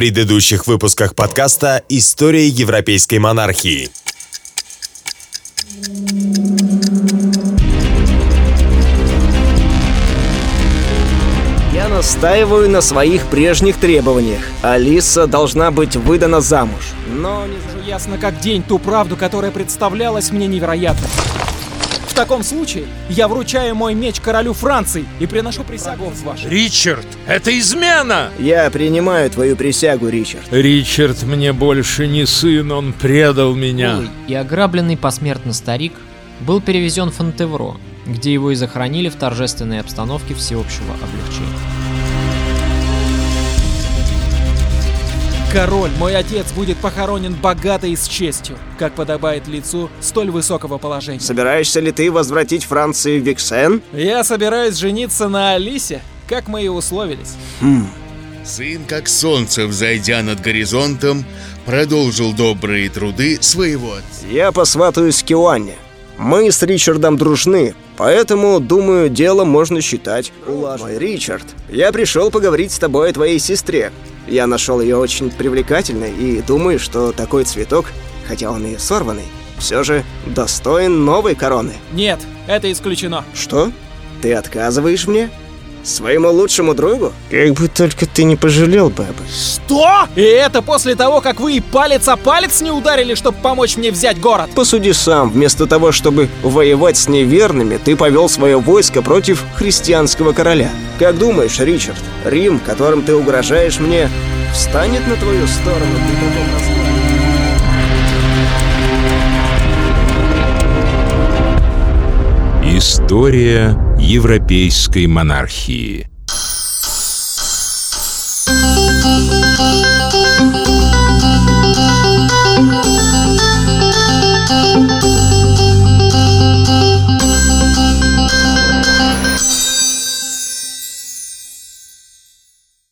предыдущих выпусках подкаста «История европейской монархии». Я настаиваю на своих прежних требованиях. Алиса должна быть выдана замуж. Но не ясно как день ту правду, которая представлялась мне невероятной. В таком случае я вручаю мой меч королю Франции и приношу присягу в вашей. Ричард, это измена! Я принимаю твою присягу, Ричард. Ричард мне больше не сын, он предал меня. Голый и ограбленный посмертно старик был перевезен в Фонтевро, где его и захоронили в торжественной обстановке всеобщего облегчения. Король, мой отец, будет похоронен богато и с честью, как подобает лицу столь высокого положения. Собираешься ли ты возвратить Франции Виксен? Я собираюсь жениться на Алисе, как мы и условились. Сын, как солнце, взойдя над горизонтом, продолжил добрые труды своего отца. Я посватаюсь к Иоанне. Мы с Ричардом дружны, поэтому, думаю, дело можно считать улаженным. Мой Ричард, я пришел поговорить с тобой о твоей сестре. Я нашел ее очень привлекательной и думаю, что такой цветок, хотя он и сорванный, все же достоин новой короны. Нет, это исключено. Что? Ты отказываешь мне? Своему лучшему другу? Как бы только ты не пожалел, Бэба. Что? И это после того, как вы и палец о палец не ударили, чтобы помочь мне взять город? Посуди сам, вместо того, чтобы воевать с неверными, ты повел свое войско против христианского короля. Как думаешь, Ричард, Рим, которым ты угрожаешь мне, встанет на твою сторону при таком раскладе? История европейской монархии.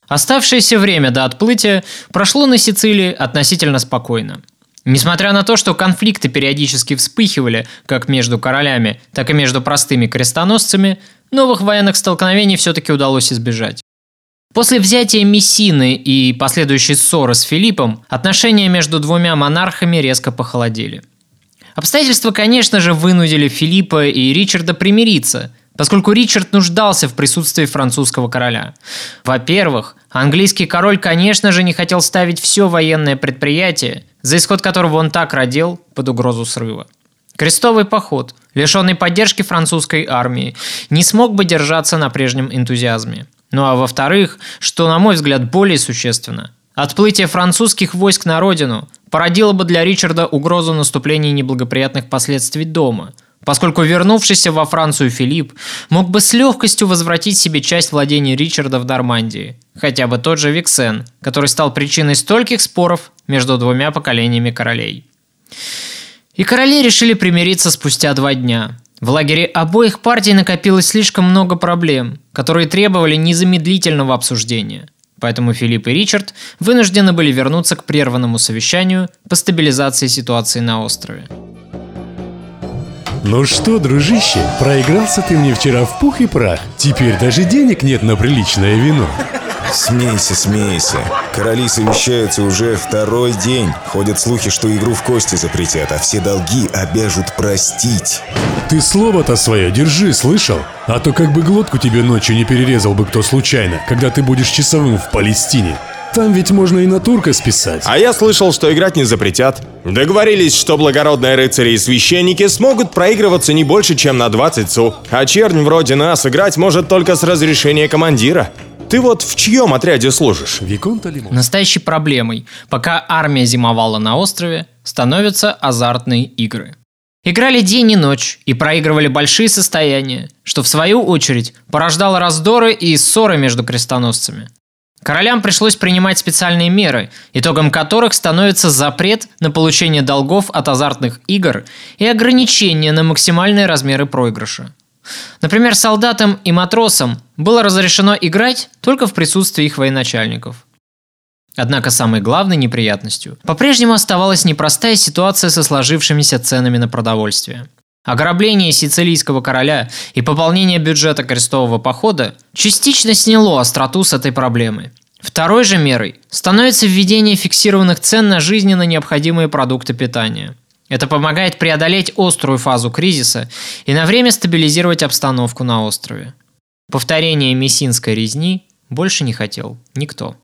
Оставшееся время до отплытия прошло на Сицилии относительно спокойно. Несмотря на то, что конфликты периодически вспыхивали как между королями, так и между простыми крестоносцами, новых военных столкновений все-таки удалось избежать. После взятия Мессины и последующей ссоры с Филиппом отношения между двумя монархами резко похолодели. Обстоятельства, конечно же, вынудили Филиппа и Ричарда примириться, поскольку Ричард нуждался в присутствии французского короля. Во-первых, английский король, конечно же, не хотел ставить все военное предприятие, за исход которого он так родил, под угрозу срыва. Крестовый поход, лишенный поддержки французской армии, не смог бы держаться на прежнем энтузиазме. Ну а во-вторых, что, на мой взгляд, более существенно, отплытие французских войск на родину породило бы для Ричарда угрозу наступления неблагоприятных последствий дома, поскольку вернувшийся во Францию Филипп мог бы с легкостью возвратить себе часть владений Ричарда в Нормандии, хотя бы тот же Виксен, который стал причиной стольких споров между двумя поколениями королей. И короли решили примириться спустя два дня. В лагере обоих партий накопилось слишком много проблем, которые требовали незамедлительного обсуждения. Поэтому Филипп и Ричард вынуждены были вернуться к прерванному совещанию по стабилизации ситуации на острове. Ну что, дружище, проигрался ты мне вчера в пух и прах. Теперь даже денег нет на приличное вино. Смейся, смейся. Короли совещаются уже второй день. Ходят слухи, что игру в кости запретят, а все долги обяжут простить. Ты слово-то свое держи, слышал? А то как бы глотку тебе ночью не перерезал бы кто случайно, когда ты будешь часовым в Палестине. Там ведь можно и на турка списать. А я слышал, что играть не запретят. Договорились, что благородные рыцари и священники смогут проигрываться не больше, чем на 20 су. А чернь вроде нас играть может только с разрешения командира. Ты вот в чьем отряде служишь? Настоящей проблемой, пока армия зимовала на острове, становятся азартные игры. Играли день и ночь и проигрывали большие состояния, что в свою очередь порождало раздоры и ссоры между крестоносцами. Королям пришлось принимать специальные меры, итогом которых становится запрет на получение долгов от азартных игр и ограничение на максимальные размеры проигрыша. Например, солдатам и матросам было разрешено играть только в присутствии их военачальников. Однако самой главной неприятностью по-прежнему оставалась непростая ситуация со сложившимися ценами на продовольствие. Ограбление сицилийского короля и пополнение бюджета крестового похода частично сняло остроту с этой проблемы. Второй же мерой становится введение фиксированных цен на жизненно необходимые продукты питания. Это помогает преодолеть острую фазу кризиса и на время стабилизировать обстановку на острове. Повторение мессинской резни больше не хотел никто.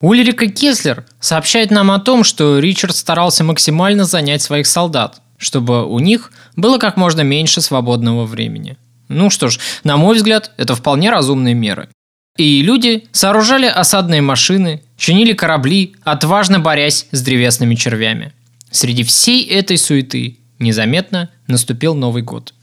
Ульрика Кеслер сообщает нам о том, что Ричард старался максимально занять своих солдат, чтобы у них было как можно меньше свободного времени. Ну что ж, на мой взгляд, это вполне разумные меры. И люди сооружали осадные машины, чинили корабли, отважно борясь с древесными червями. Среди всей этой суеты незаметно наступил Новый год.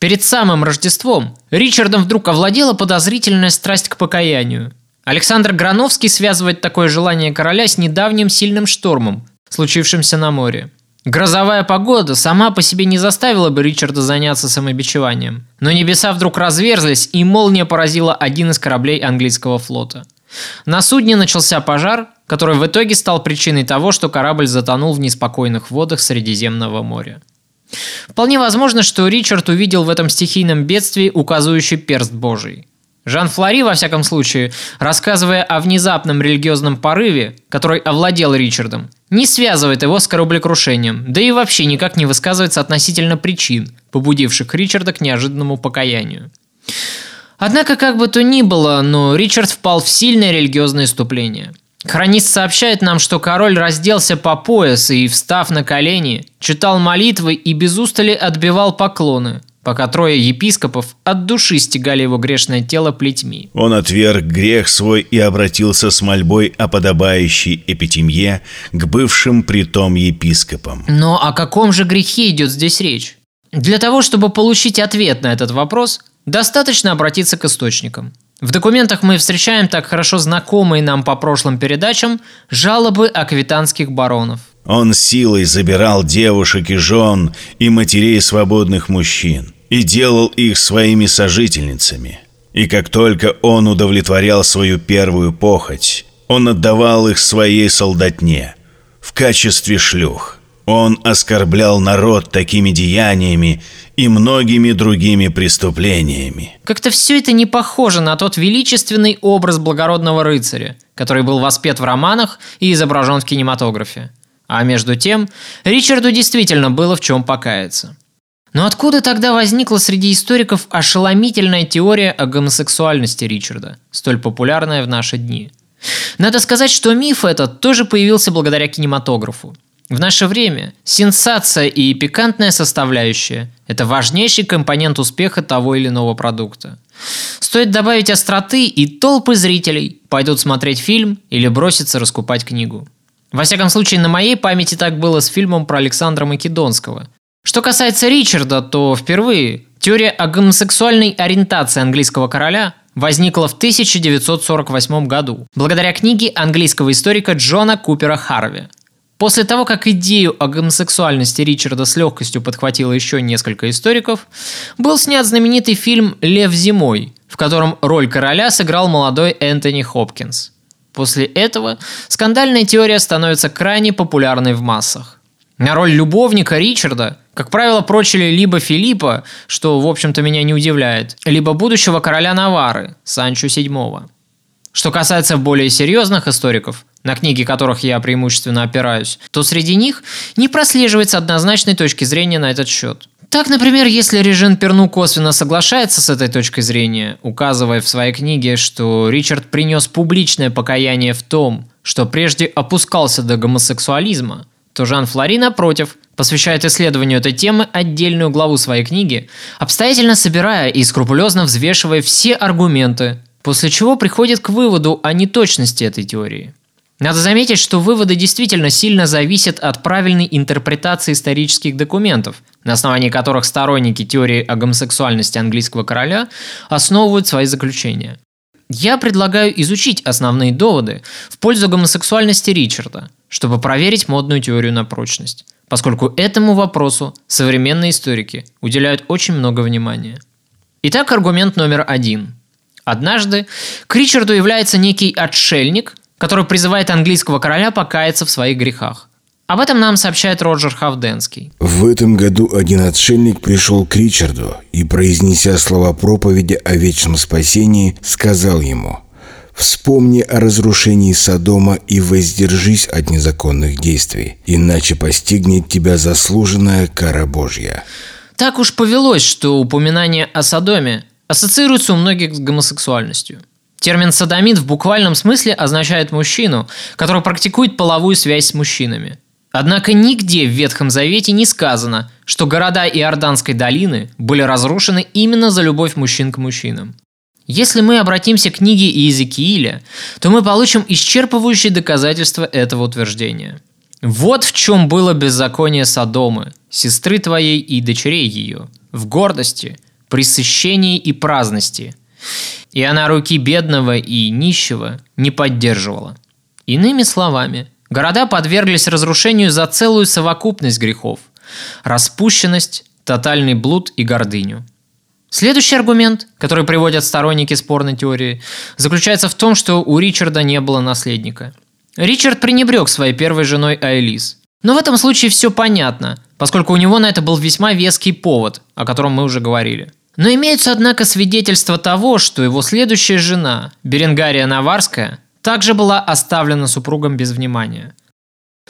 Перед самым Рождеством Ричардом вдруг овладела подозрительная страсть к покаянию. Александр Грановский связывает такое желание короля с недавним сильным штормом, случившимся на море. Грозовая погода сама по себе не заставила бы Ричарда заняться самобичеванием. Но небеса вдруг разверзлись, и молния поразила один из кораблей английского флота. На судне начался пожар, который в итоге стал причиной того, что корабль затонул в неспокойных водах Средиземного моря. Вполне возможно, что Ричард увидел в этом стихийном бедствии указывающий перст Божий – Жан Флори, во всяком случае, рассказывая о внезапном религиозном порыве, который овладел Ричардом, не связывает его с кораблекрушением, да и вообще никак не высказывается относительно причин, побудивших Ричарда к неожиданному покаянию. Однако, как бы то ни было, но Ричард впал в сильное религиозное иступление. Хронист сообщает нам, что король разделся по пояс и, встав на колени, читал молитвы и без устали отбивал поклоны – пока трое епископов от души стегали его грешное тело плетьми. Он отверг грех свой и обратился с мольбой о подобающей эпитемье к бывшим притом епископам. Но о каком же грехе идет здесь речь? Для того, чтобы получить ответ на этот вопрос, достаточно обратиться к источникам. В документах мы встречаем так хорошо знакомые нам по прошлым передачам жалобы аквитанских баронов. Он силой забирал девушек и жен и матерей свободных мужчин и делал их своими сожительницами. И как только он удовлетворял свою первую похоть, он отдавал их своей солдатне в качестве шлюх. Он оскорблял народ такими деяниями и многими другими преступлениями. Как-то все это не похоже на тот величественный образ благородного рыцаря, который был воспет в романах и изображен в кинематографе. А между тем, Ричарду действительно было в чем покаяться. Но откуда тогда возникла среди историков ошеломительная теория о гомосексуальности Ричарда, столь популярная в наши дни? Надо сказать, что миф этот тоже появился благодаря кинематографу. В наше время сенсация и пикантная составляющая – это важнейший компонент успеха того или иного продукта. Стоит добавить остроты, и толпы зрителей пойдут смотреть фильм или броситься раскупать книгу. Во всяком случае, на моей памяти так было с фильмом про Александра Македонского, что касается Ричарда, то впервые теория о гомосексуальной ориентации английского короля возникла в 1948 году, благодаря книге английского историка Джона Купера Харви. После того, как идею о гомосексуальности Ричарда с легкостью подхватило еще несколько историков, был снят знаменитый фильм «Лев зимой», в котором роль короля сыграл молодой Энтони Хопкинс. После этого скандальная теория становится крайне популярной в массах. На роль любовника Ричарда, как правило, прочили либо Филиппа, что, в общем-то, меня не удивляет, либо будущего короля Навары, Санчо VII. Что касается более серьезных историков, на книги которых я преимущественно опираюсь, то среди них не прослеживается однозначной точки зрения на этот счет. Так, например, если Режен Перну косвенно соглашается с этой точкой зрения, указывая в своей книге, что Ричард принес публичное покаяние в том, что прежде опускался до гомосексуализма – то Жан Флори, напротив, посвящает исследованию этой темы отдельную главу своей книги, обстоятельно собирая и скрупулезно взвешивая все аргументы, после чего приходит к выводу о неточности этой теории. Надо заметить, что выводы действительно сильно зависят от правильной интерпретации исторических документов, на основании которых сторонники теории о гомосексуальности английского короля основывают свои заключения. Я предлагаю изучить основные доводы в пользу гомосексуальности Ричарда, чтобы проверить модную теорию на прочность, поскольку этому вопросу современные историки уделяют очень много внимания. Итак, аргумент номер один. Однажды к Ричарду является некий отшельник, который призывает английского короля покаяться в своих грехах. Об этом нам сообщает Роджер Хавденский. В этом году один отшельник пришел к Ричарду и, произнеся слова проповеди о вечном спасении, сказал ему Вспомни о разрушении Содома и воздержись от незаконных действий, иначе постигнет тебя заслуженная кара Божья. Так уж повелось, что упоминание о Содоме ассоциируется у многих с гомосексуальностью. Термин «садомит» в буквальном смысле означает мужчину, который практикует половую связь с мужчинами. Однако нигде в Ветхом Завете не сказано, что города Иорданской долины были разрушены именно за любовь мужчин к мужчинам. Если мы обратимся к книге Иезекииля, то мы получим исчерпывающие доказательства этого утверждения. Вот в чем было беззаконие Содомы, сестры твоей и дочерей ее, в гордости, пресыщении и праздности. И она руки бедного и нищего не поддерживала. Иными словами, города подверглись разрушению за целую совокупность грехов – распущенность, тотальный блуд и гордыню – Следующий аргумент, который приводят сторонники спорной теории, заключается в том, что у Ричарда не было наследника. Ричард пренебрег своей первой женой Айлис. Но в этом случае все понятно, поскольку у него на это был весьма веский повод, о котором мы уже говорили. Но имеются, однако, свидетельства того, что его следующая жена, Беренгария Наварская, также была оставлена супругом без внимания –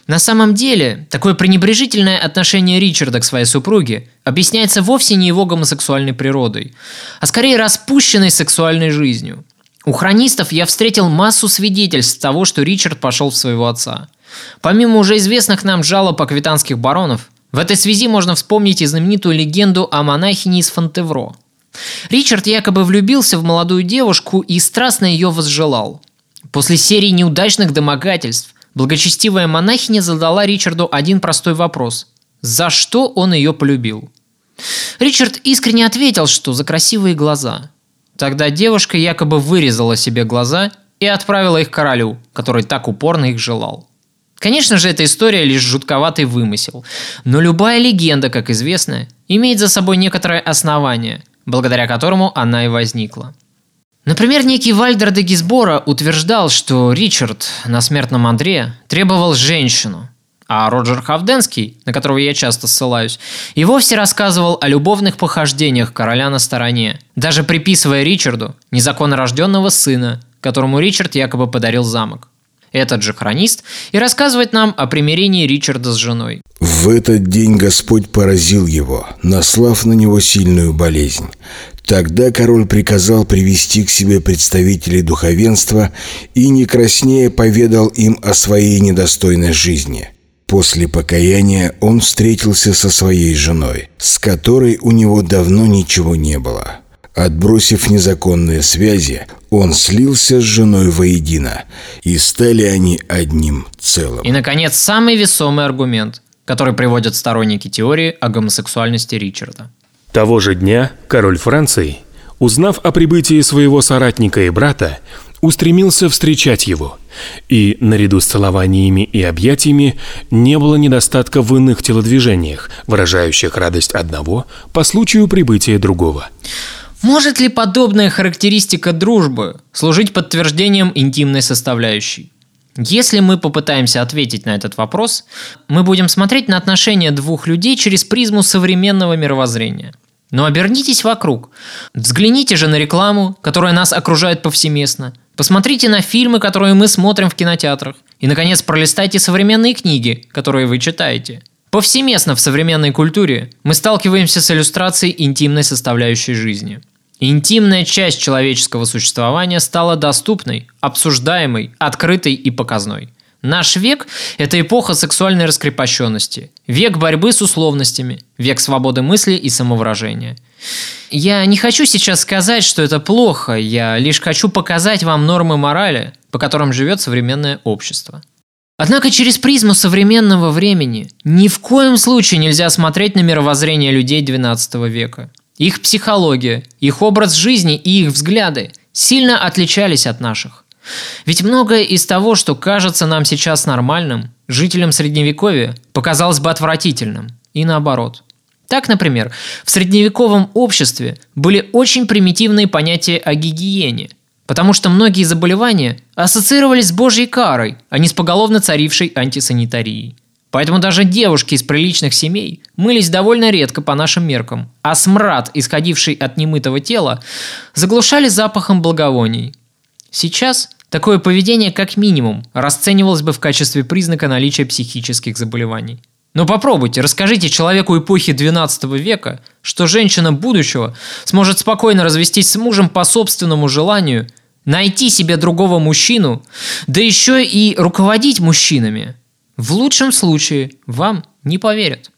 на самом деле, такое пренебрежительное отношение Ричарда к своей супруге объясняется вовсе не его гомосексуальной природой, а скорее распущенной сексуальной жизнью. У хронистов я встретил массу свидетельств того, что Ричард пошел в своего отца. Помимо уже известных нам жалоб аквитанских баронов, в этой связи можно вспомнить и знаменитую легенду о монахине из Фонтевро. Ричард якобы влюбился в молодую девушку и страстно ее возжелал. После серии неудачных домогательств Благочестивая монахиня задала Ричарду один простой вопрос. За что он ее полюбил? Ричард искренне ответил, что за красивые глаза. Тогда девушка якобы вырезала себе глаза и отправила их королю, который так упорно их желал. Конечно же, эта история лишь жутковатый вымысел. Но любая легенда, как известно, имеет за собой некоторое основание, благодаря которому она и возникла. Например, некий Вальдер де Гизбора утверждал, что Ричард на смертном Андре требовал женщину, а Роджер Хавденский, на которого я часто ссылаюсь, и вовсе рассказывал о любовных похождениях короля на стороне, даже приписывая Ричарду незаконно рожденного сына, которому Ричард якобы подарил замок. Этот же хронист и рассказывает нам о примирении Ричарда с женой. В этот день Господь поразил его, наслав на него сильную болезнь. Тогда король приказал привести к себе представителей духовенства и не краснее поведал им о своей недостойной жизни. После покаяния он встретился со своей женой, с которой у него давно ничего не было. Отбросив незаконные связи, он слился с женой воедино, и стали они одним целым. И, наконец, самый весомый аргумент, который приводят сторонники теории о гомосексуальности Ричарда – того же дня король Франции, узнав о прибытии своего соратника и брата, устремился встречать его, и наряду с целованиями и объятиями не было недостатка в иных телодвижениях, выражающих радость одного по случаю прибытия другого. Может ли подобная характеристика дружбы служить подтверждением интимной составляющей? Если мы попытаемся ответить на этот вопрос, мы будем смотреть на отношения двух людей через призму современного мировоззрения – но обернитесь вокруг. Взгляните же на рекламу, которая нас окружает повсеместно. Посмотрите на фильмы, которые мы смотрим в кинотеатрах. И, наконец, пролистайте современные книги, которые вы читаете. Повсеместно в современной культуре мы сталкиваемся с иллюстрацией интимной составляющей жизни. Интимная часть человеческого существования стала доступной, обсуждаемой, открытой и показной. Наш век – это эпоха сексуальной раскрепощенности, век борьбы с условностями, век свободы мысли и самовыражения. Я не хочу сейчас сказать, что это плохо, я лишь хочу показать вам нормы морали, по которым живет современное общество. Однако через призму современного времени ни в коем случае нельзя смотреть на мировоззрение людей XII века. Их психология, их образ жизни и их взгляды сильно отличались от наших. Ведь многое из того, что кажется нам сейчас нормальным, жителям Средневековья показалось бы отвратительным. И наоборот. Так, например, в средневековом обществе были очень примитивные понятия о гигиене, потому что многие заболевания ассоциировались с божьей карой, а не с поголовно царившей антисанитарией. Поэтому даже девушки из приличных семей мылись довольно редко по нашим меркам, а смрад, исходивший от немытого тела, заглушали запахом благовоний – Сейчас такое поведение как минимум расценивалось бы в качестве признака наличия психических заболеваний. Но попробуйте, расскажите человеку эпохи 12 века, что женщина будущего сможет спокойно развестись с мужем по собственному желанию, найти себе другого мужчину, да еще и руководить мужчинами. В лучшем случае вам не поверят.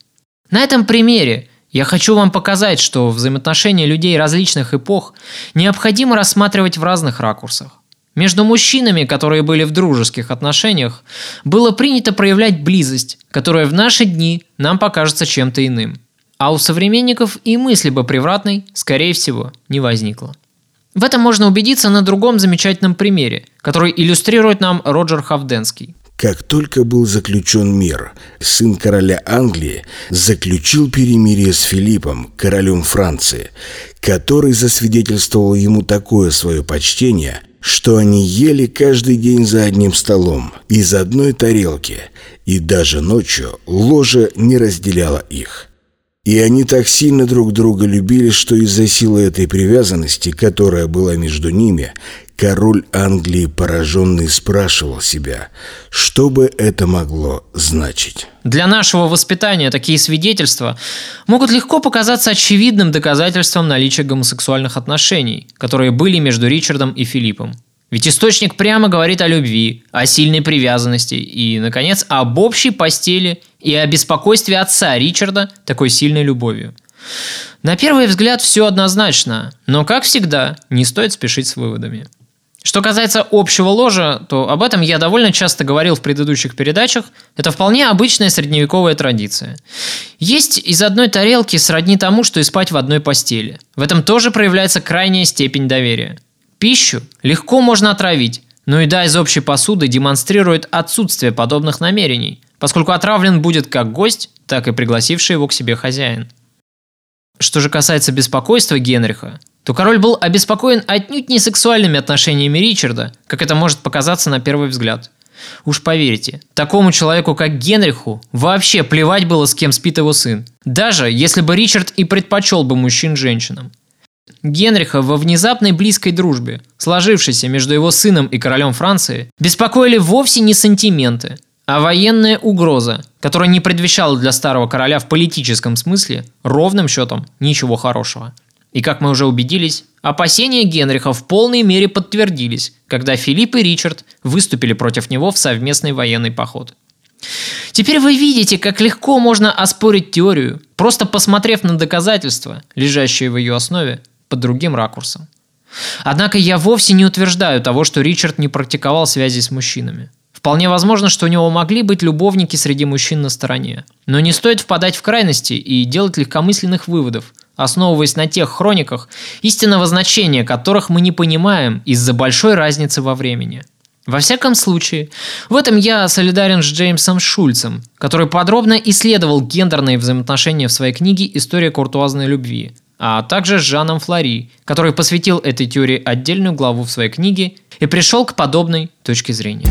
На этом примере я хочу вам показать, что взаимоотношения людей различных эпох необходимо рассматривать в разных ракурсах. Между мужчинами, которые были в дружеских отношениях, было принято проявлять близость, которая в наши дни нам покажется чем-то иным. А у современников и мысли бы превратной, скорее всего, не возникло. В этом можно убедиться на другом замечательном примере, который иллюстрирует нам Роджер Хавденский. Как только был заключен мир, сын короля Англии заключил перемирие с Филиппом, королем Франции, который засвидетельствовал ему такое свое почтение, что они ели каждый день за одним столом, из одной тарелки, и даже ночью ложа не разделяла их. И они так сильно друг друга любили, что из-за силы этой привязанности, которая была между ними, король Англии, пораженный, спрашивал себя, что бы это могло значить. Для нашего воспитания такие свидетельства могут легко показаться очевидным доказательством наличия гомосексуальных отношений, которые были между Ричардом и Филиппом. Ведь источник прямо говорит о любви, о сильной привязанности и, наконец, об общей постели и о беспокойстве отца Ричарда такой сильной любовью. На первый взгляд все однозначно, но, как всегда, не стоит спешить с выводами. Что касается общего ложа, то об этом я довольно часто говорил в предыдущих передачах. Это вполне обычная средневековая традиция. Есть из одной тарелки сродни тому, что и спать в одной постели. В этом тоже проявляется крайняя степень доверия. Пищу легко можно отравить, но еда из общей посуды демонстрирует отсутствие подобных намерений, поскольку отравлен будет как гость, так и пригласивший его к себе хозяин. Что же касается беспокойства Генриха, то король был обеспокоен отнюдь не сексуальными отношениями Ричарда, как это может показаться на первый взгляд. Уж поверьте, такому человеку, как Генриху, вообще плевать было, с кем спит его сын. Даже если бы Ричард и предпочел бы мужчин женщинам. Генриха во внезапной близкой дружбе, сложившейся между его сыном и королем Франции, беспокоили вовсе не сантименты, а военная угроза, которая не предвещала для старого короля в политическом смысле ровным счетом ничего хорошего. И как мы уже убедились, опасения Генриха в полной мере подтвердились, когда Филипп и Ричард выступили против него в совместный военный поход. Теперь вы видите, как легко можно оспорить теорию, просто посмотрев на доказательства, лежащие в ее основе, под другим ракурсом. Однако я вовсе не утверждаю того, что Ричард не практиковал связи с мужчинами. Вполне возможно, что у него могли быть любовники среди мужчин на стороне. Но не стоит впадать в крайности и делать легкомысленных выводов, основываясь на тех хрониках, истинного значения которых мы не понимаем из-за большой разницы во времени. Во всяком случае, в этом я солидарен с Джеймсом Шульцем, который подробно исследовал гендерные взаимоотношения в своей книге «История куртуазной любви», а также с Жаном Флори, который посвятил этой теории отдельную главу в своей книге и пришел к подобной точке зрения.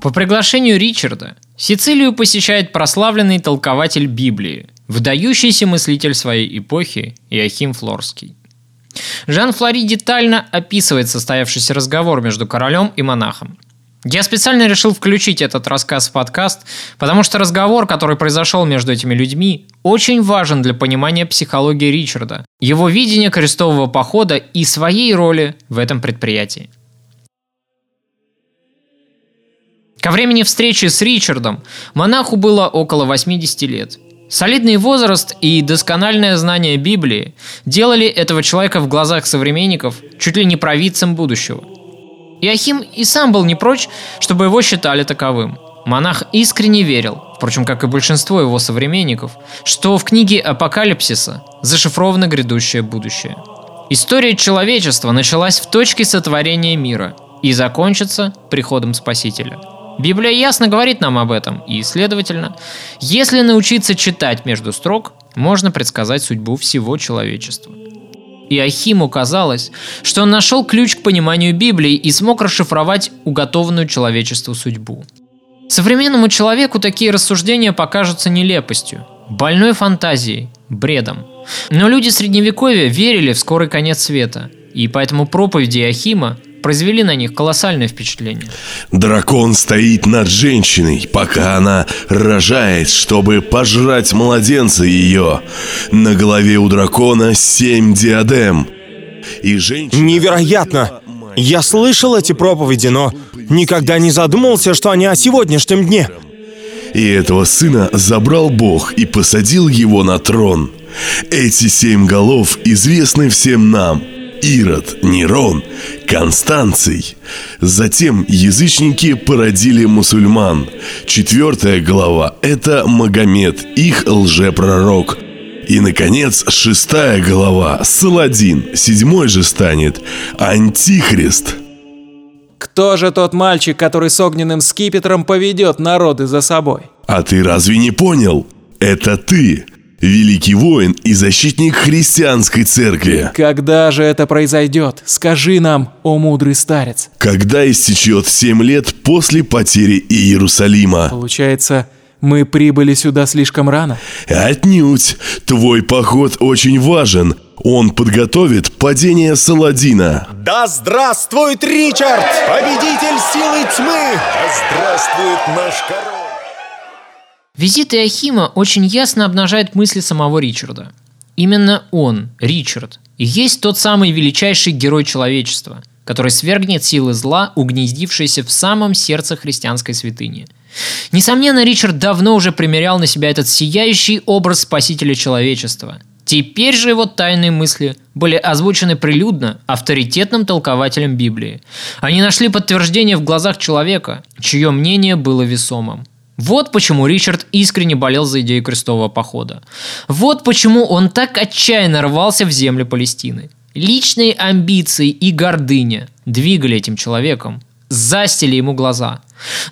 По приглашению Ричарда Сицилию посещает прославленный толкователь Библии, выдающийся мыслитель своей эпохи Иохим Флорский. Жан Флори детально описывает состоявшийся разговор между королем и монахом. Я специально решил включить этот рассказ в подкаст, потому что разговор, который произошел между этими людьми, очень важен для понимания психологии Ричарда, его видения крестового похода и своей роли в этом предприятии. Ко времени встречи с Ричардом монаху было около 80 лет. Солидный возраст и доскональное знание Библии делали этого человека в глазах современников чуть ли не провидцем будущего – Иохим и сам был не прочь, чтобы его считали таковым. Монах искренне верил, впрочем, как и большинство его современников, что в книге Апокалипсиса зашифровано грядущее будущее. История человечества началась в точке сотворения мира и закончится приходом Спасителя. Библия ясно говорит нам об этом, и, следовательно, если научиться читать между строк, можно предсказать судьбу всего человечества. И Ахиму казалось, что он нашел ключ к пониманию Библии и смог расшифровать уготованную человечеству судьбу. Современному человеку такие рассуждения покажутся нелепостью, больной фантазией, бредом. Но люди средневековья верили в скорый конец света, и поэтому проповеди Ахима произвели на них колоссальное впечатление. Дракон стоит над женщиной, пока она рожает, чтобы пожрать младенца ее. На голове у дракона семь диадем. И женщина... Невероятно! Я слышал эти проповеди, но никогда не задумывался, что они о сегодняшнем дне. И этого сына забрал Бог и посадил его на трон. Эти семь голов известны всем нам. Ирод, Нерон, Констанций. Затем язычники породили мусульман. Четвертая глава – это Магомед, их лжепророк. И, наконец, шестая глава – Саладин. Седьмой же станет Антихрист. Кто же тот мальчик, который с огненным скипетром поведет народы за собой? А ты разве не понял? Это ты, великий воин и защитник христианской церкви. Когда же это произойдет? Скажи нам, о мудрый старец. Когда истечет семь лет после потери Иерусалима? Получается, мы прибыли сюда слишком рано? Отнюдь. Твой поход очень важен. Он подготовит падение Саладина. Да здравствует Ричард, победитель силы тьмы! Да здравствует наш король! Визит Иохима очень ясно обнажает мысли самого Ричарда. Именно он, Ричард, и есть тот самый величайший герой человечества, который свергнет силы зла, угнездившиеся в самом сердце христианской святыни. Несомненно, Ричард давно уже примерял на себя этот сияющий образ спасителя человечества. Теперь же его тайные мысли были озвучены прилюдно авторитетным толкователем Библии. Они нашли подтверждение в глазах человека, чье мнение было весомым. Вот почему Ричард искренне болел за идею крестового похода. Вот почему он так отчаянно рвался в земли Палестины. Личные амбиции и гордыня двигали этим человеком, застили ему глаза.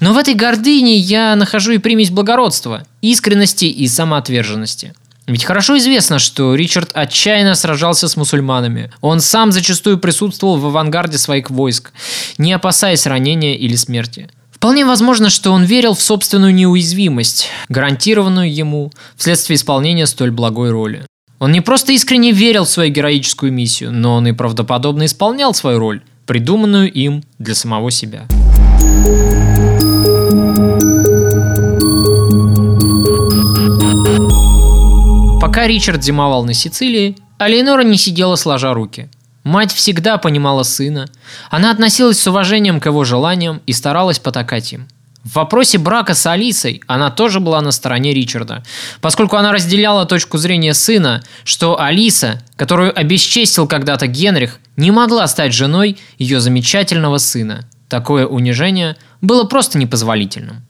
Но в этой гордыне я нахожу и примесь благородства, искренности и самоотверженности. Ведь хорошо известно, что Ричард отчаянно сражался с мусульманами. Он сам зачастую присутствовал в авангарде своих войск, не опасаясь ранения или смерти. Вполне возможно, что он верил в собственную неуязвимость, гарантированную ему вследствие исполнения столь благой роли. Он не просто искренне верил в свою героическую миссию, но он и правдоподобно исполнял свою роль, придуманную им для самого себя. Пока Ричард зимовал на Сицилии, Алейнора не сидела сложа руки. Мать всегда понимала сына. Она относилась с уважением к его желаниям и старалась потакать им. В вопросе брака с Алисой она тоже была на стороне Ричарда, поскольку она разделяла точку зрения сына, что Алиса, которую обесчестил когда-то Генрих, не могла стать женой ее замечательного сына. Такое унижение было просто непозволительным.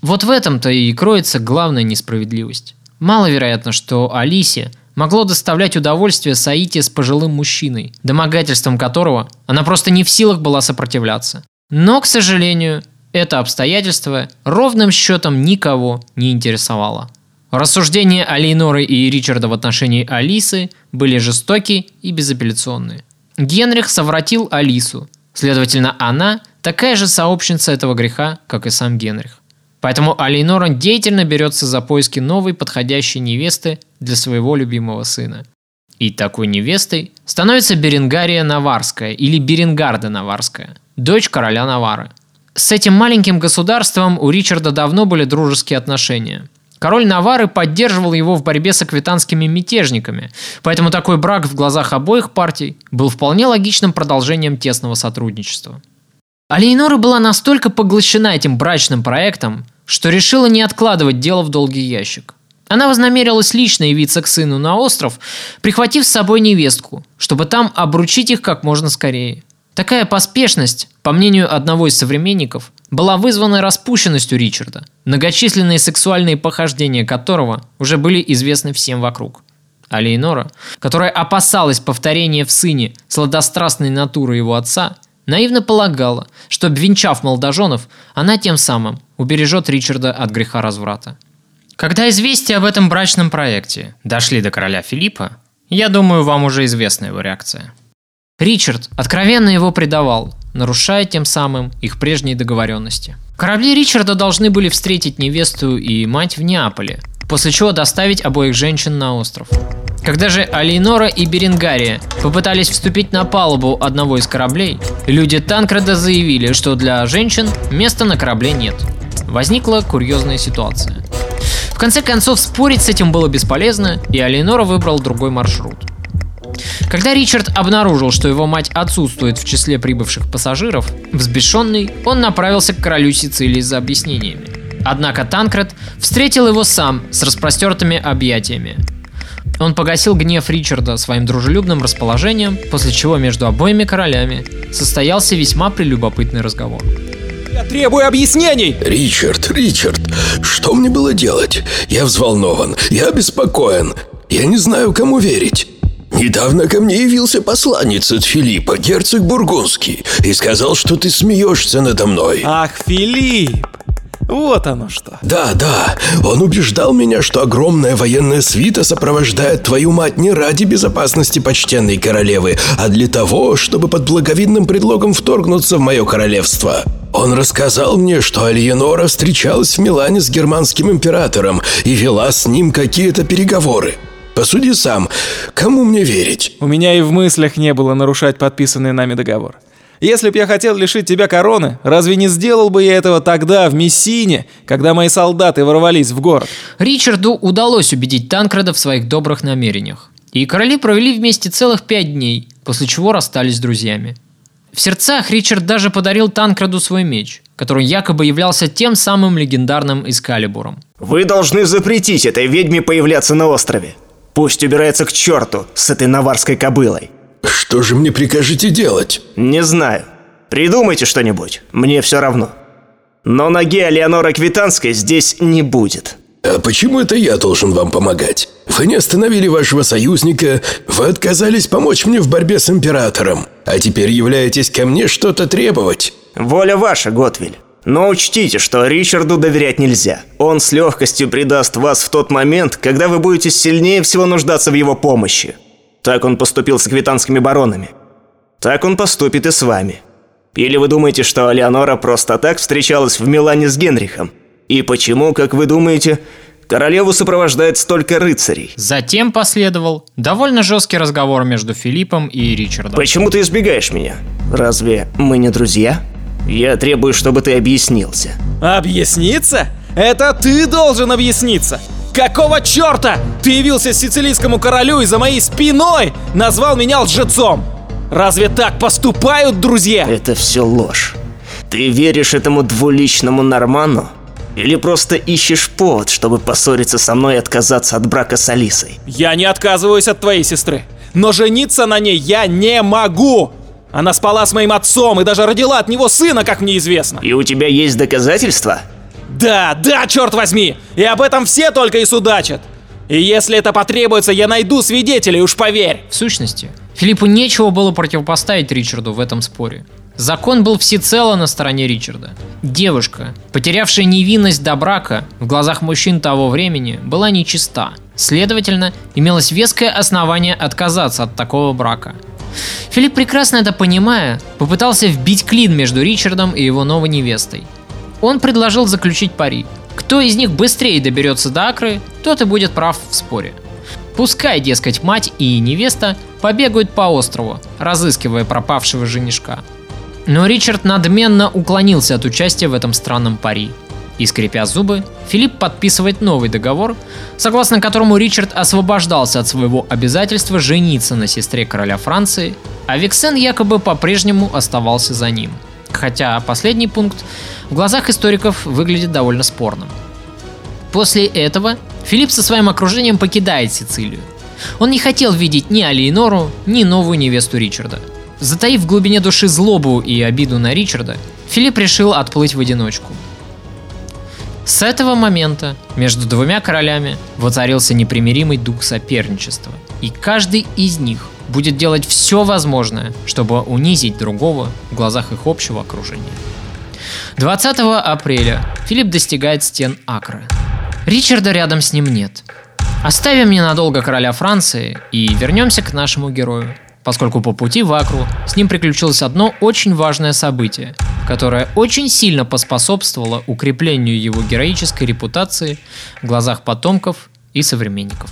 Вот в этом-то и кроется главная несправедливость. Маловероятно, что Алисе могло доставлять удовольствие соитие с пожилым мужчиной, домогательством которого она просто не в силах была сопротивляться. Но, к сожалению, это обстоятельство ровным счетом никого не интересовало. Рассуждения Алейноры и Ричарда в отношении Алисы были жестоки и безапелляционные. Генрих совратил Алису, следовательно, она такая же сообщница этого греха, как и сам Генрих. Поэтому Алейнора деятельно берется за поиски новой подходящей невесты для своего любимого сына. И такой невестой становится Беренгария Наварская или Беренгарда Наварская, дочь короля Навары. С этим маленьким государством у Ричарда давно были дружеские отношения. Король Навары поддерживал его в борьбе с аквитанскими мятежниками, поэтому такой брак в глазах обоих партий был вполне логичным продолжением тесного сотрудничества. Алейнора была настолько поглощена этим брачным проектом, что решила не откладывать дело в долгий ящик. Она вознамерилась лично явиться к сыну на остров, прихватив с собой невестку, чтобы там обручить их как можно скорее. Такая поспешность, по мнению одного из современников, была вызвана распущенностью Ричарда, многочисленные сексуальные похождения которого уже были известны всем вокруг. А Лейнора, которая опасалась повторения в сыне сладострастной натуры его отца, наивно полагала, что обвенчав молодоженов, она тем самым убережет Ричарда от греха разврата. Когда известия об этом брачном проекте дошли до короля Филиппа, я думаю, вам уже известна его реакция. Ричард откровенно его предавал, нарушая тем самым их прежние договоренности. Корабли Ричарда должны были встретить невесту и мать в Неаполе, после чего доставить обоих женщин на остров. Когда же Алейнора и Беренгария попытались вступить на палубу одного из кораблей, люди Танкреда заявили, что для женщин места на корабле нет. Возникла курьезная ситуация. В конце концов, спорить с этим было бесполезно, и Алейнора выбрал другой маршрут. Когда Ричард обнаружил, что его мать отсутствует в числе прибывших пассажиров, взбешенный, он направился к королю Сицилии за объяснениями. Однако Танкред встретил его сам с распростертыми объятиями. Он погасил гнев Ричарда своим дружелюбным расположением, после чего между обоими королями состоялся весьма прелюбопытный разговор. Я требую объяснений! Ричард, Ричард, что мне было делать? Я взволнован, я обеспокоен. Я не знаю, кому верить. Недавно ко мне явился посланец от Филиппа, герцог Бургундский, и сказал, что ты смеешься надо мной. Ах, Филипп! Вот оно что. Да, да, он убеждал меня, что огромная военная свита сопровождает твою мать не ради безопасности почтенной королевы, а для того, чтобы под благовидным предлогом вторгнуться в мое королевство. Он рассказал мне, что Альенора встречалась в Милане с германским императором и вела с ним какие-то переговоры. Посуди сам, кому мне верить? У меня и в мыслях не было нарушать подписанный нами договор. Если б я хотел лишить тебя короны, разве не сделал бы я этого тогда, в Мессине, когда мои солдаты ворвались в город? Ричарду удалось убедить Танкреда в своих добрых намерениях. И короли провели вместе целых пять дней, после чего расстались с друзьями. В сердцах Ричард даже подарил Танкреду свой меч, который якобы являлся тем самым легендарным Эскалибуром. Вы должны запретить этой ведьме появляться на острове. Пусть убирается к черту с этой наварской кобылой. Что же мне прикажете делать? Не знаю. Придумайте что-нибудь, мне все равно. Но ноги Алеонора Квитанской здесь не будет. А почему это я должен вам помогать? Вы не остановили вашего союзника, вы отказались помочь мне в борьбе с Императором, а теперь являетесь ко мне что-то требовать. Воля ваша, Готвиль. Но учтите, что Ричарду доверять нельзя. Он с легкостью предаст вас в тот момент, когда вы будете сильнее всего нуждаться в его помощи. Так он поступил с квитанскими баронами. Так он поступит и с вами. Или вы думаете, что Алеонора просто так встречалась в Милане с Генрихом? И почему, как вы думаете, королеву сопровождает столько рыцарей? Затем последовал довольно жесткий разговор между Филиппом и Ричардом. Почему ты избегаешь меня? Разве мы не друзья? Я требую, чтобы ты объяснился. Объясниться? Это ты должен объясниться! Какого черта? Ты явился сицилийскому королю и за моей спиной назвал меня лжецом! Разве так поступают друзья? Это все ложь. Ты веришь этому двуличному Норману? Или просто ищешь повод, чтобы поссориться со мной и отказаться от брака с Алисой? Я не отказываюсь от твоей сестры. Но жениться на ней я не могу! Она спала с моим отцом и даже родила от него сына, как мне известно. И у тебя есть доказательства? Да, да, черт возьми! И об этом все только и судачат. И если это потребуется, я найду свидетелей, уж поверь. В сущности, Филиппу нечего было противопоставить Ричарду в этом споре. Закон был всецело на стороне Ричарда. Девушка, потерявшая невинность до брака, в глазах мужчин того времени была нечиста. Следовательно, имелось веское основание отказаться от такого брака. Филипп, прекрасно это понимая, попытался вбить клин между Ричардом и его новой невестой. Он предложил заключить пари. Кто из них быстрее доберется до Акры, тот и будет прав в споре. Пускай, дескать, мать и невеста побегают по острову, разыскивая пропавшего женишка. Но Ричард надменно уклонился от участия в этом странном пари. И скрипя зубы, Филипп подписывает новый договор, согласно которому Ричард освобождался от своего обязательства жениться на сестре короля Франции, а Виксен якобы по-прежнему оставался за ним. Хотя последний пункт в глазах историков выглядит довольно спорным. После этого Филипп со своим окружением покидает Сицилию. Он не хотел видеть ни Алиенору, ни новую невесту Ричарда. Затаив в глубине души злобу и обиду на Ричарда, Филипп решил отплыть в одиночку. С этого момента между двумя королями воцарился непримиримый дух соперничества, и каждый из них будет делать все возможное, чтобы унизить другого в глазах их общего окружения. 20 апреля Филипп достигает стен Акры. Ричарда рядом с ним нет. Оставим ненадолго короля Франции и вернемся к нашему герою, поскольку по пути в Акру с ним приключилось одно очень важное событие, которая очень сильно поспособствовала укреплению его героической репутации в глазах потомков и современников.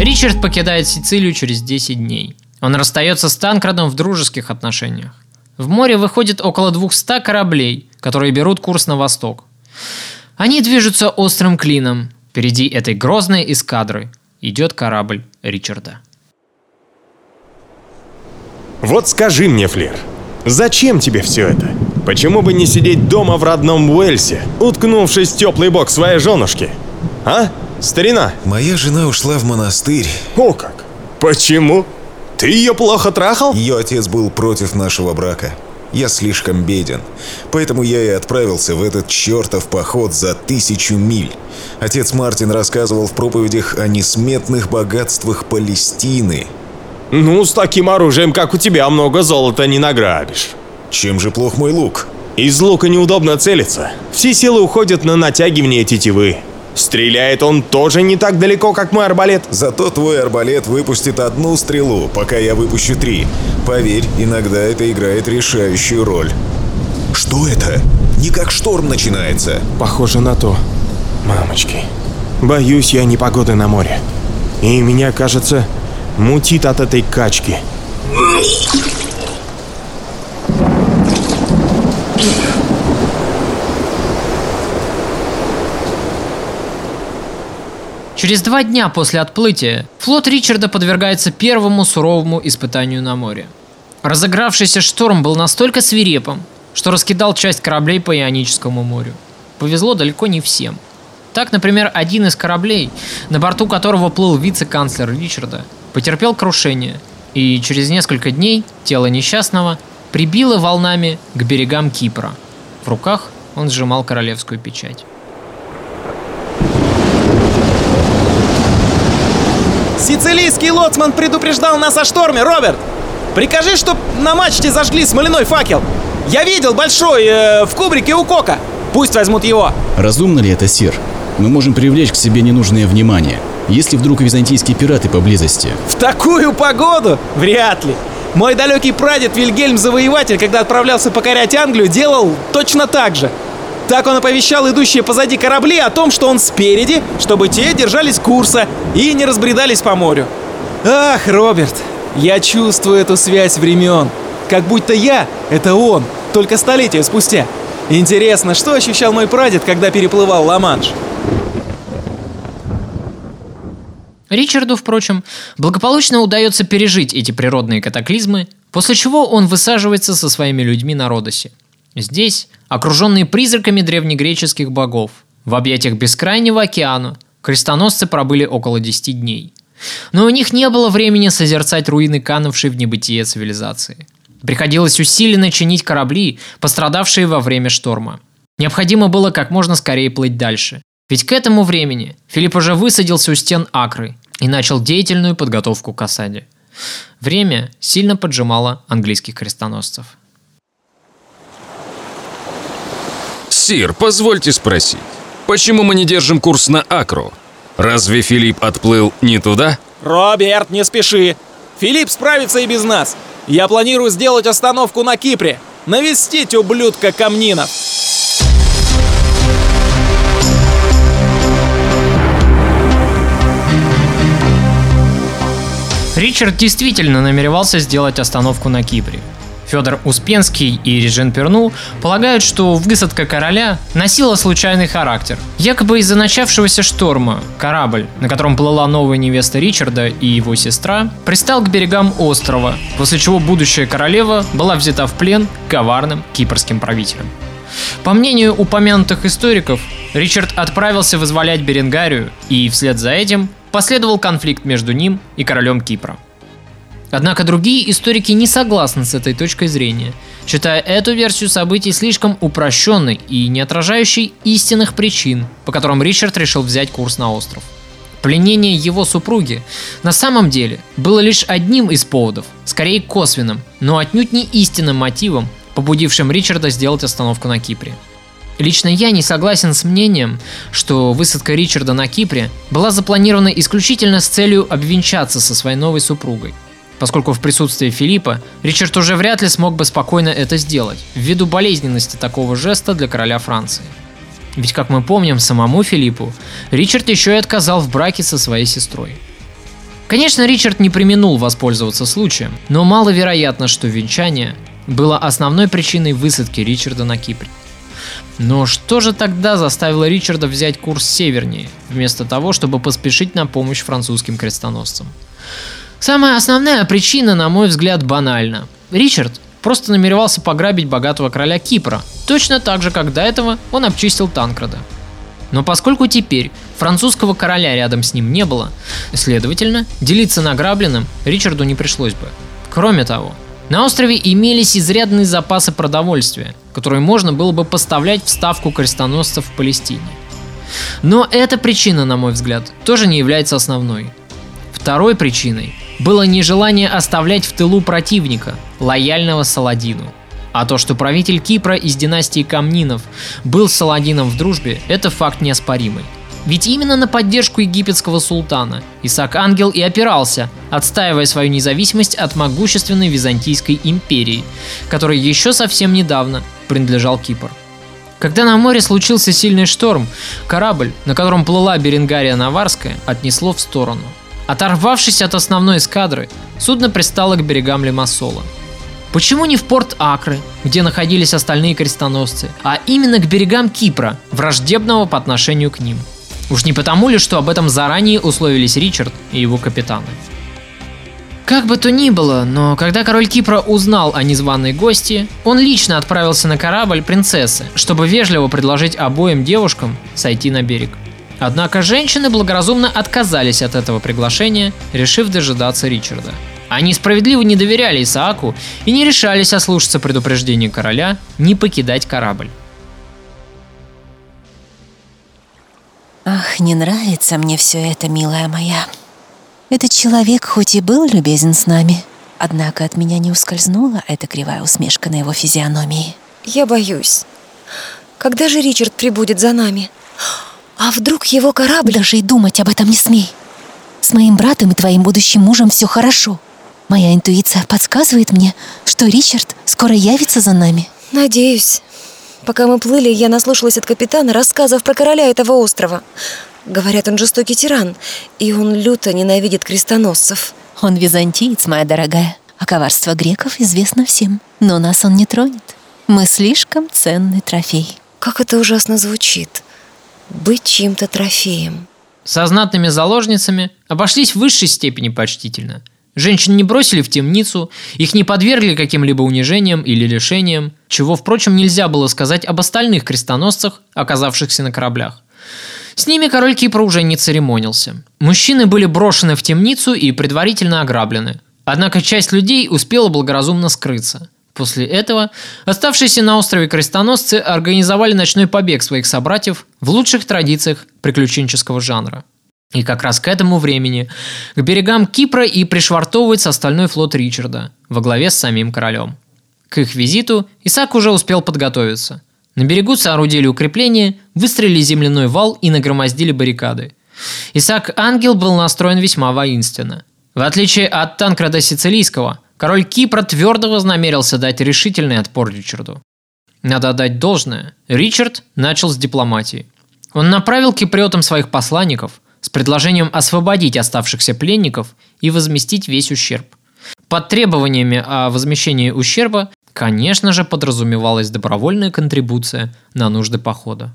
Ричард покидает Сицилию через 10 дней. Он расстается с Танкрадом в дружеских отношениях. В море выходит около 200 кораблей, которые берут курс на восток. Они движутся острым клином. Впереди этой грозной эскадры идет корабль Ричарда. Вот скажи мне, Флер, зачем тебе все это? Почему бы не сидеть дома в родном Уэльсе, уткнувшись в теплый бок своей женушки? А, старина? Моя жена ушла в монастырь. О как! Почему? Ты ее плохо трахал? Ее отец был против нашего брака. Я слишком беден. Поэтому я и отправился в этот чертов поход за тысячу миль. Отец Мартин рассказывал в проповедях о несметных богатствах Палестины. Ну, с таким оружием, как у тебя, много золота не награбишь. Чем же плох мой лук? Из лука неудобно целиться. Все силы уходят на натягивание тетивы. Стреляет он тоже не так далеко, как мой арбалет. Зато твой арбалет выпустит одну стрелу, пока я выпущу три. Поверь, иногда это играет решающую роль. Что это? Не как шторм начинается. Похоже на то. Мамочки. Боюсь я непогоды на море. И меня, кажется, мутит от этой качки. Через два дня после отплытия флот Ричарда подвергается первому суровому испытанию на море. Разыгравшийся шторм был настолько свирепым, что раскидал часть кораблей по Ионическому морю. Повезло далеко не всем. Так, например, один из кораблей, на борту которого плыл вице-канцлер Ричарда, потерпел крушение, и через несколько дней тело несчастного прибило волнами к берегам Кипра. В руках он сжимал королевскую печать. Сицилийский лоцман предупреждал нас о шторме, Роберт! Прикажи, чтоб на мачте зажгли смоляной факел. Я видел большой э, в кубрике у Кока. Пусть возьмут его. Разумно ли это, сир? Мы можем привлечь к себе ненужное внимание, если вдруг византийские пираты поблизости. В такую погоду? Вряд ли. Мой далекий прадед Вильгельм Завоеватель, когда отправлялся покорять Англию, делал точно так же. Так он оповещал идущие позади корабли о том, что он спереди, чтобы те держались курса и не разбредались по морю. Ах, Роберт, я чувствую эту связь времен. Как будто я — это он, только столетия спустя. Интересно, что ощущал мой прадед, когда переплывал Ла-Манш? Ричарду, впрочем, благополучно удается пережить эти природные катаклизмы, после чего он высаживается со своими людьми на Родосе. Здесь, окруженные призраками древнегреческих богов, в объятиях бескрайнего океана, крестоносцы пробыли около 10 дней. Но у них не было времени созерцать руины канувшей в небытие цивилизации. Приходилось усиленно чинить корабли, пострадавшие во время шторма. Необходимо было как можно скорее плыть дальше. Ведь к этому времени Филипп уже высадился у стен Акры и начал деятельную подготовку к осаде. Время сильно поджимало английских крестоносцев. Сир, позвольте спросить, почему мы не держим курс на Акру? Разве Филипп отплыл не туда? Роберт, не спеши. Филипп справится и без нас. Я планирую сделать остановку на Кипре. Навестить ублюдка Камнинов. Ричард действительно намеревался сделать остановку на Кипре. Федор Успенский и Режен Перну полагают, что высадка короля носила случайный характер. Якобы из-за начавшегося шторма корабль, на котором плыла новая невеста Ричарда и его сестра, пристал к берегам острова, после чего будущая королева была взята в плен коварным кипрским правителем. По мнению упомянутых историков, Ричард отправился вызволять Беренгарию, и вслед за этим последовал конфликт между ним и королем Кипра. Однако другие историки не согласны с этой точкой зрения, считая эту версию событий слишком упрощенной и не отражающей истинных причин, по которым Ричард решил взять курс на остров. Пленение его супруги на самом деле было лишь одним из поводов, скорее косвенным, но отнюдь не истинным мотивом, побудившим Ричарда сделать остановку на Кипре. Лично я не согласен с мнением, что высадка Ричарда на Кипре была запланирована исключительно с целью обвенчаться со своей новой супругой. Поскольку в присутствии Филиппа Ричард уже вряд ли смог бы спокойно это сделать, ввиду болезненности такого жеста для короля Франции. Ведь, как мы помним, самому Филиппу Ричард еще и отказал в браке со своей сестрой. Конечно, Ричард не применул воспользоваться случаем, но маловероятно, что венчание было основной причиной высадки Ричарда на Кипре. Но что же тогда заставило Ричарда взять курс севернее, вместо того, чтобы поспешить на помощь французским крестоносцам? Самая основная причина, на мой взгляд, банальна. Ричард просто намеревался пограбить богатого короля Кипра, точно так же, как до этого он обчистил Танкрада. Но поскольку теперь французского короля рядом с ним не было, следовательно, делиться награбленным Ричарду не пришлось бы. Кроме того, на острове имелись изрядные запасы продовольствия, которые можно было бы поставлять в ставку крестоносцев в Палестине. Но эта причина, на мой взгляд, тоже не является основной. Второй причиной было нежелание оставлять в тылу противника, лояльного Саладину. А то, что правитель Кипра из династии Камнинов был Саладином в дружбе, это факт неоспоримый. Ведь именно на поддержку египетского султана Исаак Ангел и опирался, отстаивая свою независимость от могущественной Византийской империи, которой еще совсем недавно принадлежал Кипр. Когда на море случился сильный шторм, корабль, на котором плыла Беренгария Наварская, отнесло в сторону. Оторвавшись от основной эскадры, судно пристало к берегам Лимассола. Почему не в порт Акры, где находились остальные крестоносцы, а именно к берегам Кипра, враждебного по отношению к ним? Уж не потому ли, что об этом заранее условились Ричард и его капитаны? Как бы то ни было, но когда король Кипра узнал о незваной гости, он лично отправился на корабль принцессы, чтобы вежливо предложить обоим девушкам сойти на берег. Однако женщины благоразумно отказались от этого приглашения, решив дожидаться Ричарда. Они справедливо не доверяли Исааку и не решались ослушаться предупреждения короля не покидать корабль. Ах, не нравится мне все это, милая моя. Этот человек хоть и был любезен с нами, однако от меня не ускользнула эта кривая усмешка на его физиономии. Я боюсь. Когда же Ричард прибудет за нами? А вдруг его корабль... Даже и думать об этом не смей. С моим братом и твоим будущим мужем все хорошо. Моя интуиция подсказывает мне, что Ричард скоро явится за нами. Надеюсь. Пока мы плыли, я наслушалась от капитана рассказов про короля этого острова. Говорят, он жестокий тиран, и он люто ненавидит крестоносцев. Он византиец, моя дорогая. А коварство греков известно всем. Но нас он не тронет. Мы слишком ценный трофей. Как это ужасно звучит. Быть чьим-то трофеем. Со знатными заложницами обошлись в высшей степени почтительно. Женщин не бросили в темницу, их не подвергли каким-либо унижениям или лишениям, чего, впрочем, нельзя было сказать об остальных крестоносцах, оказавшихся на кораблях. С ними король Кипра уже не церемонился. Мужчины были брошены в темницу и предварительно ограблены. Однако часть людей успела благоразумно скрыться. После этого оставшиеся на острове крестоносцы организовали ночной побег своих собратьев в лучших традициях приключенческого жанра. И как раз к этому времени к берегам Кипра и пришвартовывается остальной флот Ричарда во главе с самим королем. К их визиту Исаак уже успел подготовиться. На берегу соорудили укрепления, выстрелили земляной вал и нагромоздили баррикады. Исаак Ангел был настроен весьма воинственно. В отличие от Танкрада Сицилийского, король Кипра твердо вознамерился дать решительный отпор Ричарду. Надо отдать должное, Ричард начал с дипломатии. Он направил киприотам своих посланников с предложением освободить оставшихся пленников и возместить весь ущерб. Под требованиями о возмещении ущерба, конечно же, подразумевалась добровольная контрибуция на нужды похода.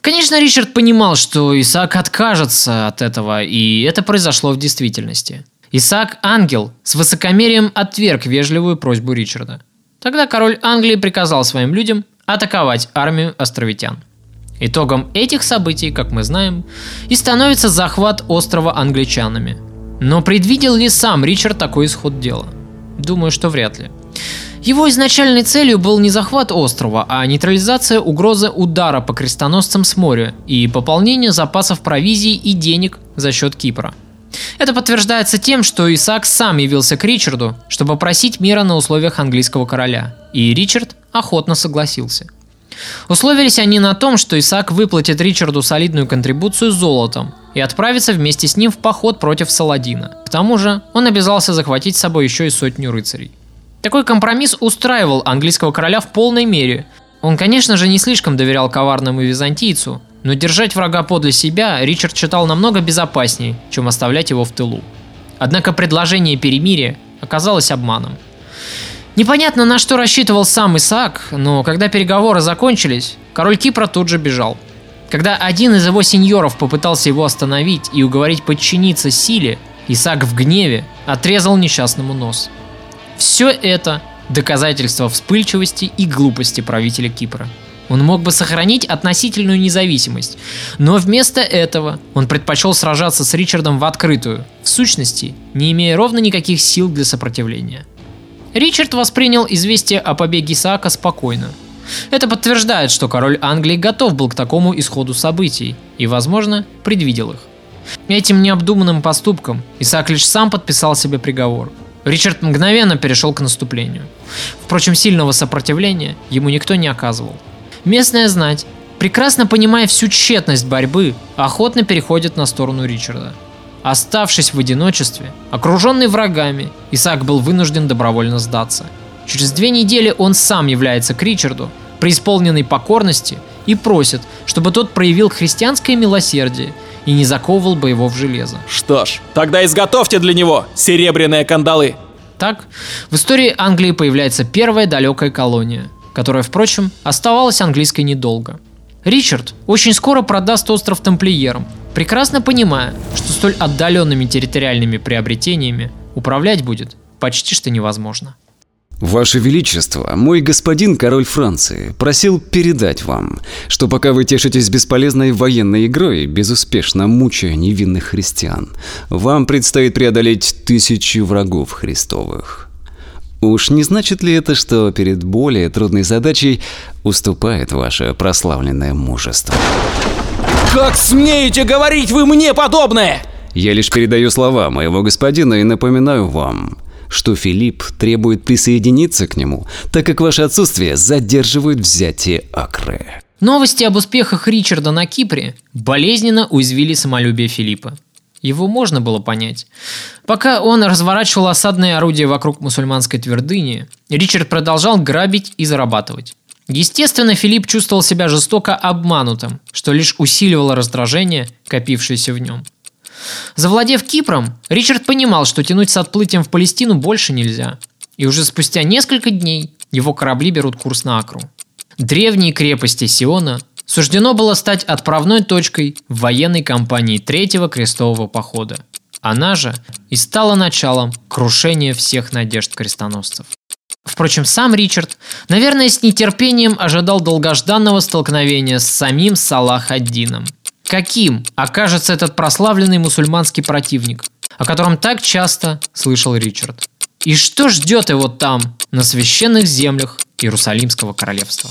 Конечно, Ричард понимал, что Исаак откажется от этого, и это произошло в действительности. Исаак Ангел с высокомерием отверг вежливую просьбу Ричарда. Тогда король Англии приказал своим людям атаковать армию островитян. Итогом этих событий, как мы знаем, и становится захват острова англичанами. Но предвидел ли сам Ричард такой исход дела? Думаю, что вряд ли. Его изначальной целью был не захват острова, а нейтрализация угрозы удара по крестоносцам с моря и пополнение запасов провизии и денег за счет Кипра. Это подтверждается тем, что Исаак сам явился к Ричарду, чтобы просить мира на условиях английского короля, и Ричард охотно согласился – Условились они на том, что Исаак выплатит Ричарду солидную контрибуцию золотом и отправится вместе с ним в поход против Саладина. К тому же он обязался захватить с собой еще и сотню рыцарей. Такой компромисс устраивал английского короля в полной мере. Он, конечно же, не слишком доверял коварному византийцу, но держать врага подле себя Ричард считал намного безопаснее, чем оставлять его в тылу. Однако предложение перемирия оказалось обманом. Непонятно, на что рассчитывал сам Исаак, но когда переговоры закончились, король Кипра тут же бежал. Когда один из его сеньоров попытался его остановить и уговорить подчиниться силе, Исаак в гневе отрезал несчастному нос. Все это доказательство вспыльчивости и глупости правителя Кипра. Он мог бы сохранить относительную независимость, но вместо этого он предпочел сражаться с Ричардом в открытую, в сущности, не имея ровно никаких сил для сопротивления. Ричард воспринял известие о побеге Исаака спокойно. Это подтверждает, что король Англии готов был к такому исходу событий и, возможно, предвидел их. Этим необдуманным поступком Исаак лишь сам подписал себе приговор. Ричард мгновенно перешел к наступлению. Впрочем, сильного сопротивления ему никто не оказывал. Местная знать, прекрасно понимая всю тщетность борьбы, охотно переходит на сторону Ричарда. Оставшись в одиночестве, окруженный врагами, Исаак был вынужден добровольно сдаться. Через две недели он сам является к Ричарду, преисполненной покорности, и просит, чтобы тот проявил христианское милосердие и не заковывал бы его в железо. Что ж, тогда изготовьте для него серебряные кандалы. Так, в истории Англии появляется первая далекая колония, которая, впрочем, оставалась английской недолго. Ричард очень скоро продаст остров тамплиерам, прекрасно понимая, что столь отдаленными территориальными приобретениями управлять будет почти что невозможно. Ваше Величество, мой господин король Франции просил передать вам, что пока вы тешитесь бесполезной военной игрой, безуспешно мучая невинных христиан, вам предстоит преодолеть тысячи врагов христовых. Уж не значит ли это, что перед более трудной задачей уступает ваше прославленное мужество? Как смеете говорить вы мне подобное? Я лишь передаю слова моего господина и напоминаю вам, что Филипп требует присоединиться к нему, так как ваше отсутствие задерживает взятие Акры. Новости об успехах Ричарда на Кипре болезненно уязвили самолюбие Филиппа. Его можно было понять. Пока он разворачивал осадные орудия вокруг мусульманской твердыни, Ричард продолжал грабить и зарабатывать. Естественно, Филипп чувствовал себя жестоко обманутым, что лишь усиливало раздражение, копившееся в нем. Завладев Кипром, Ричард понимал, что тянуть с отплытием в Палестину больше нельзя. И уже спустя несколько дней его корабли берут курс на Акру. Древние крепости Сиона суждено было стать отправной точкой в военной кампании Третьего крестового похода. Она же и стала началом крушения всех надежд крестоносцев. Впрочем, сам Ричард, наверное, с нетерпением ожидал долгожданного столкновения с самим Салах ад-Дином. Каким окажется этот прославленный мусульманский противник, о котором так часто слышал Ричард? И что ждет его там, на священных землях Иерусалимского королевства?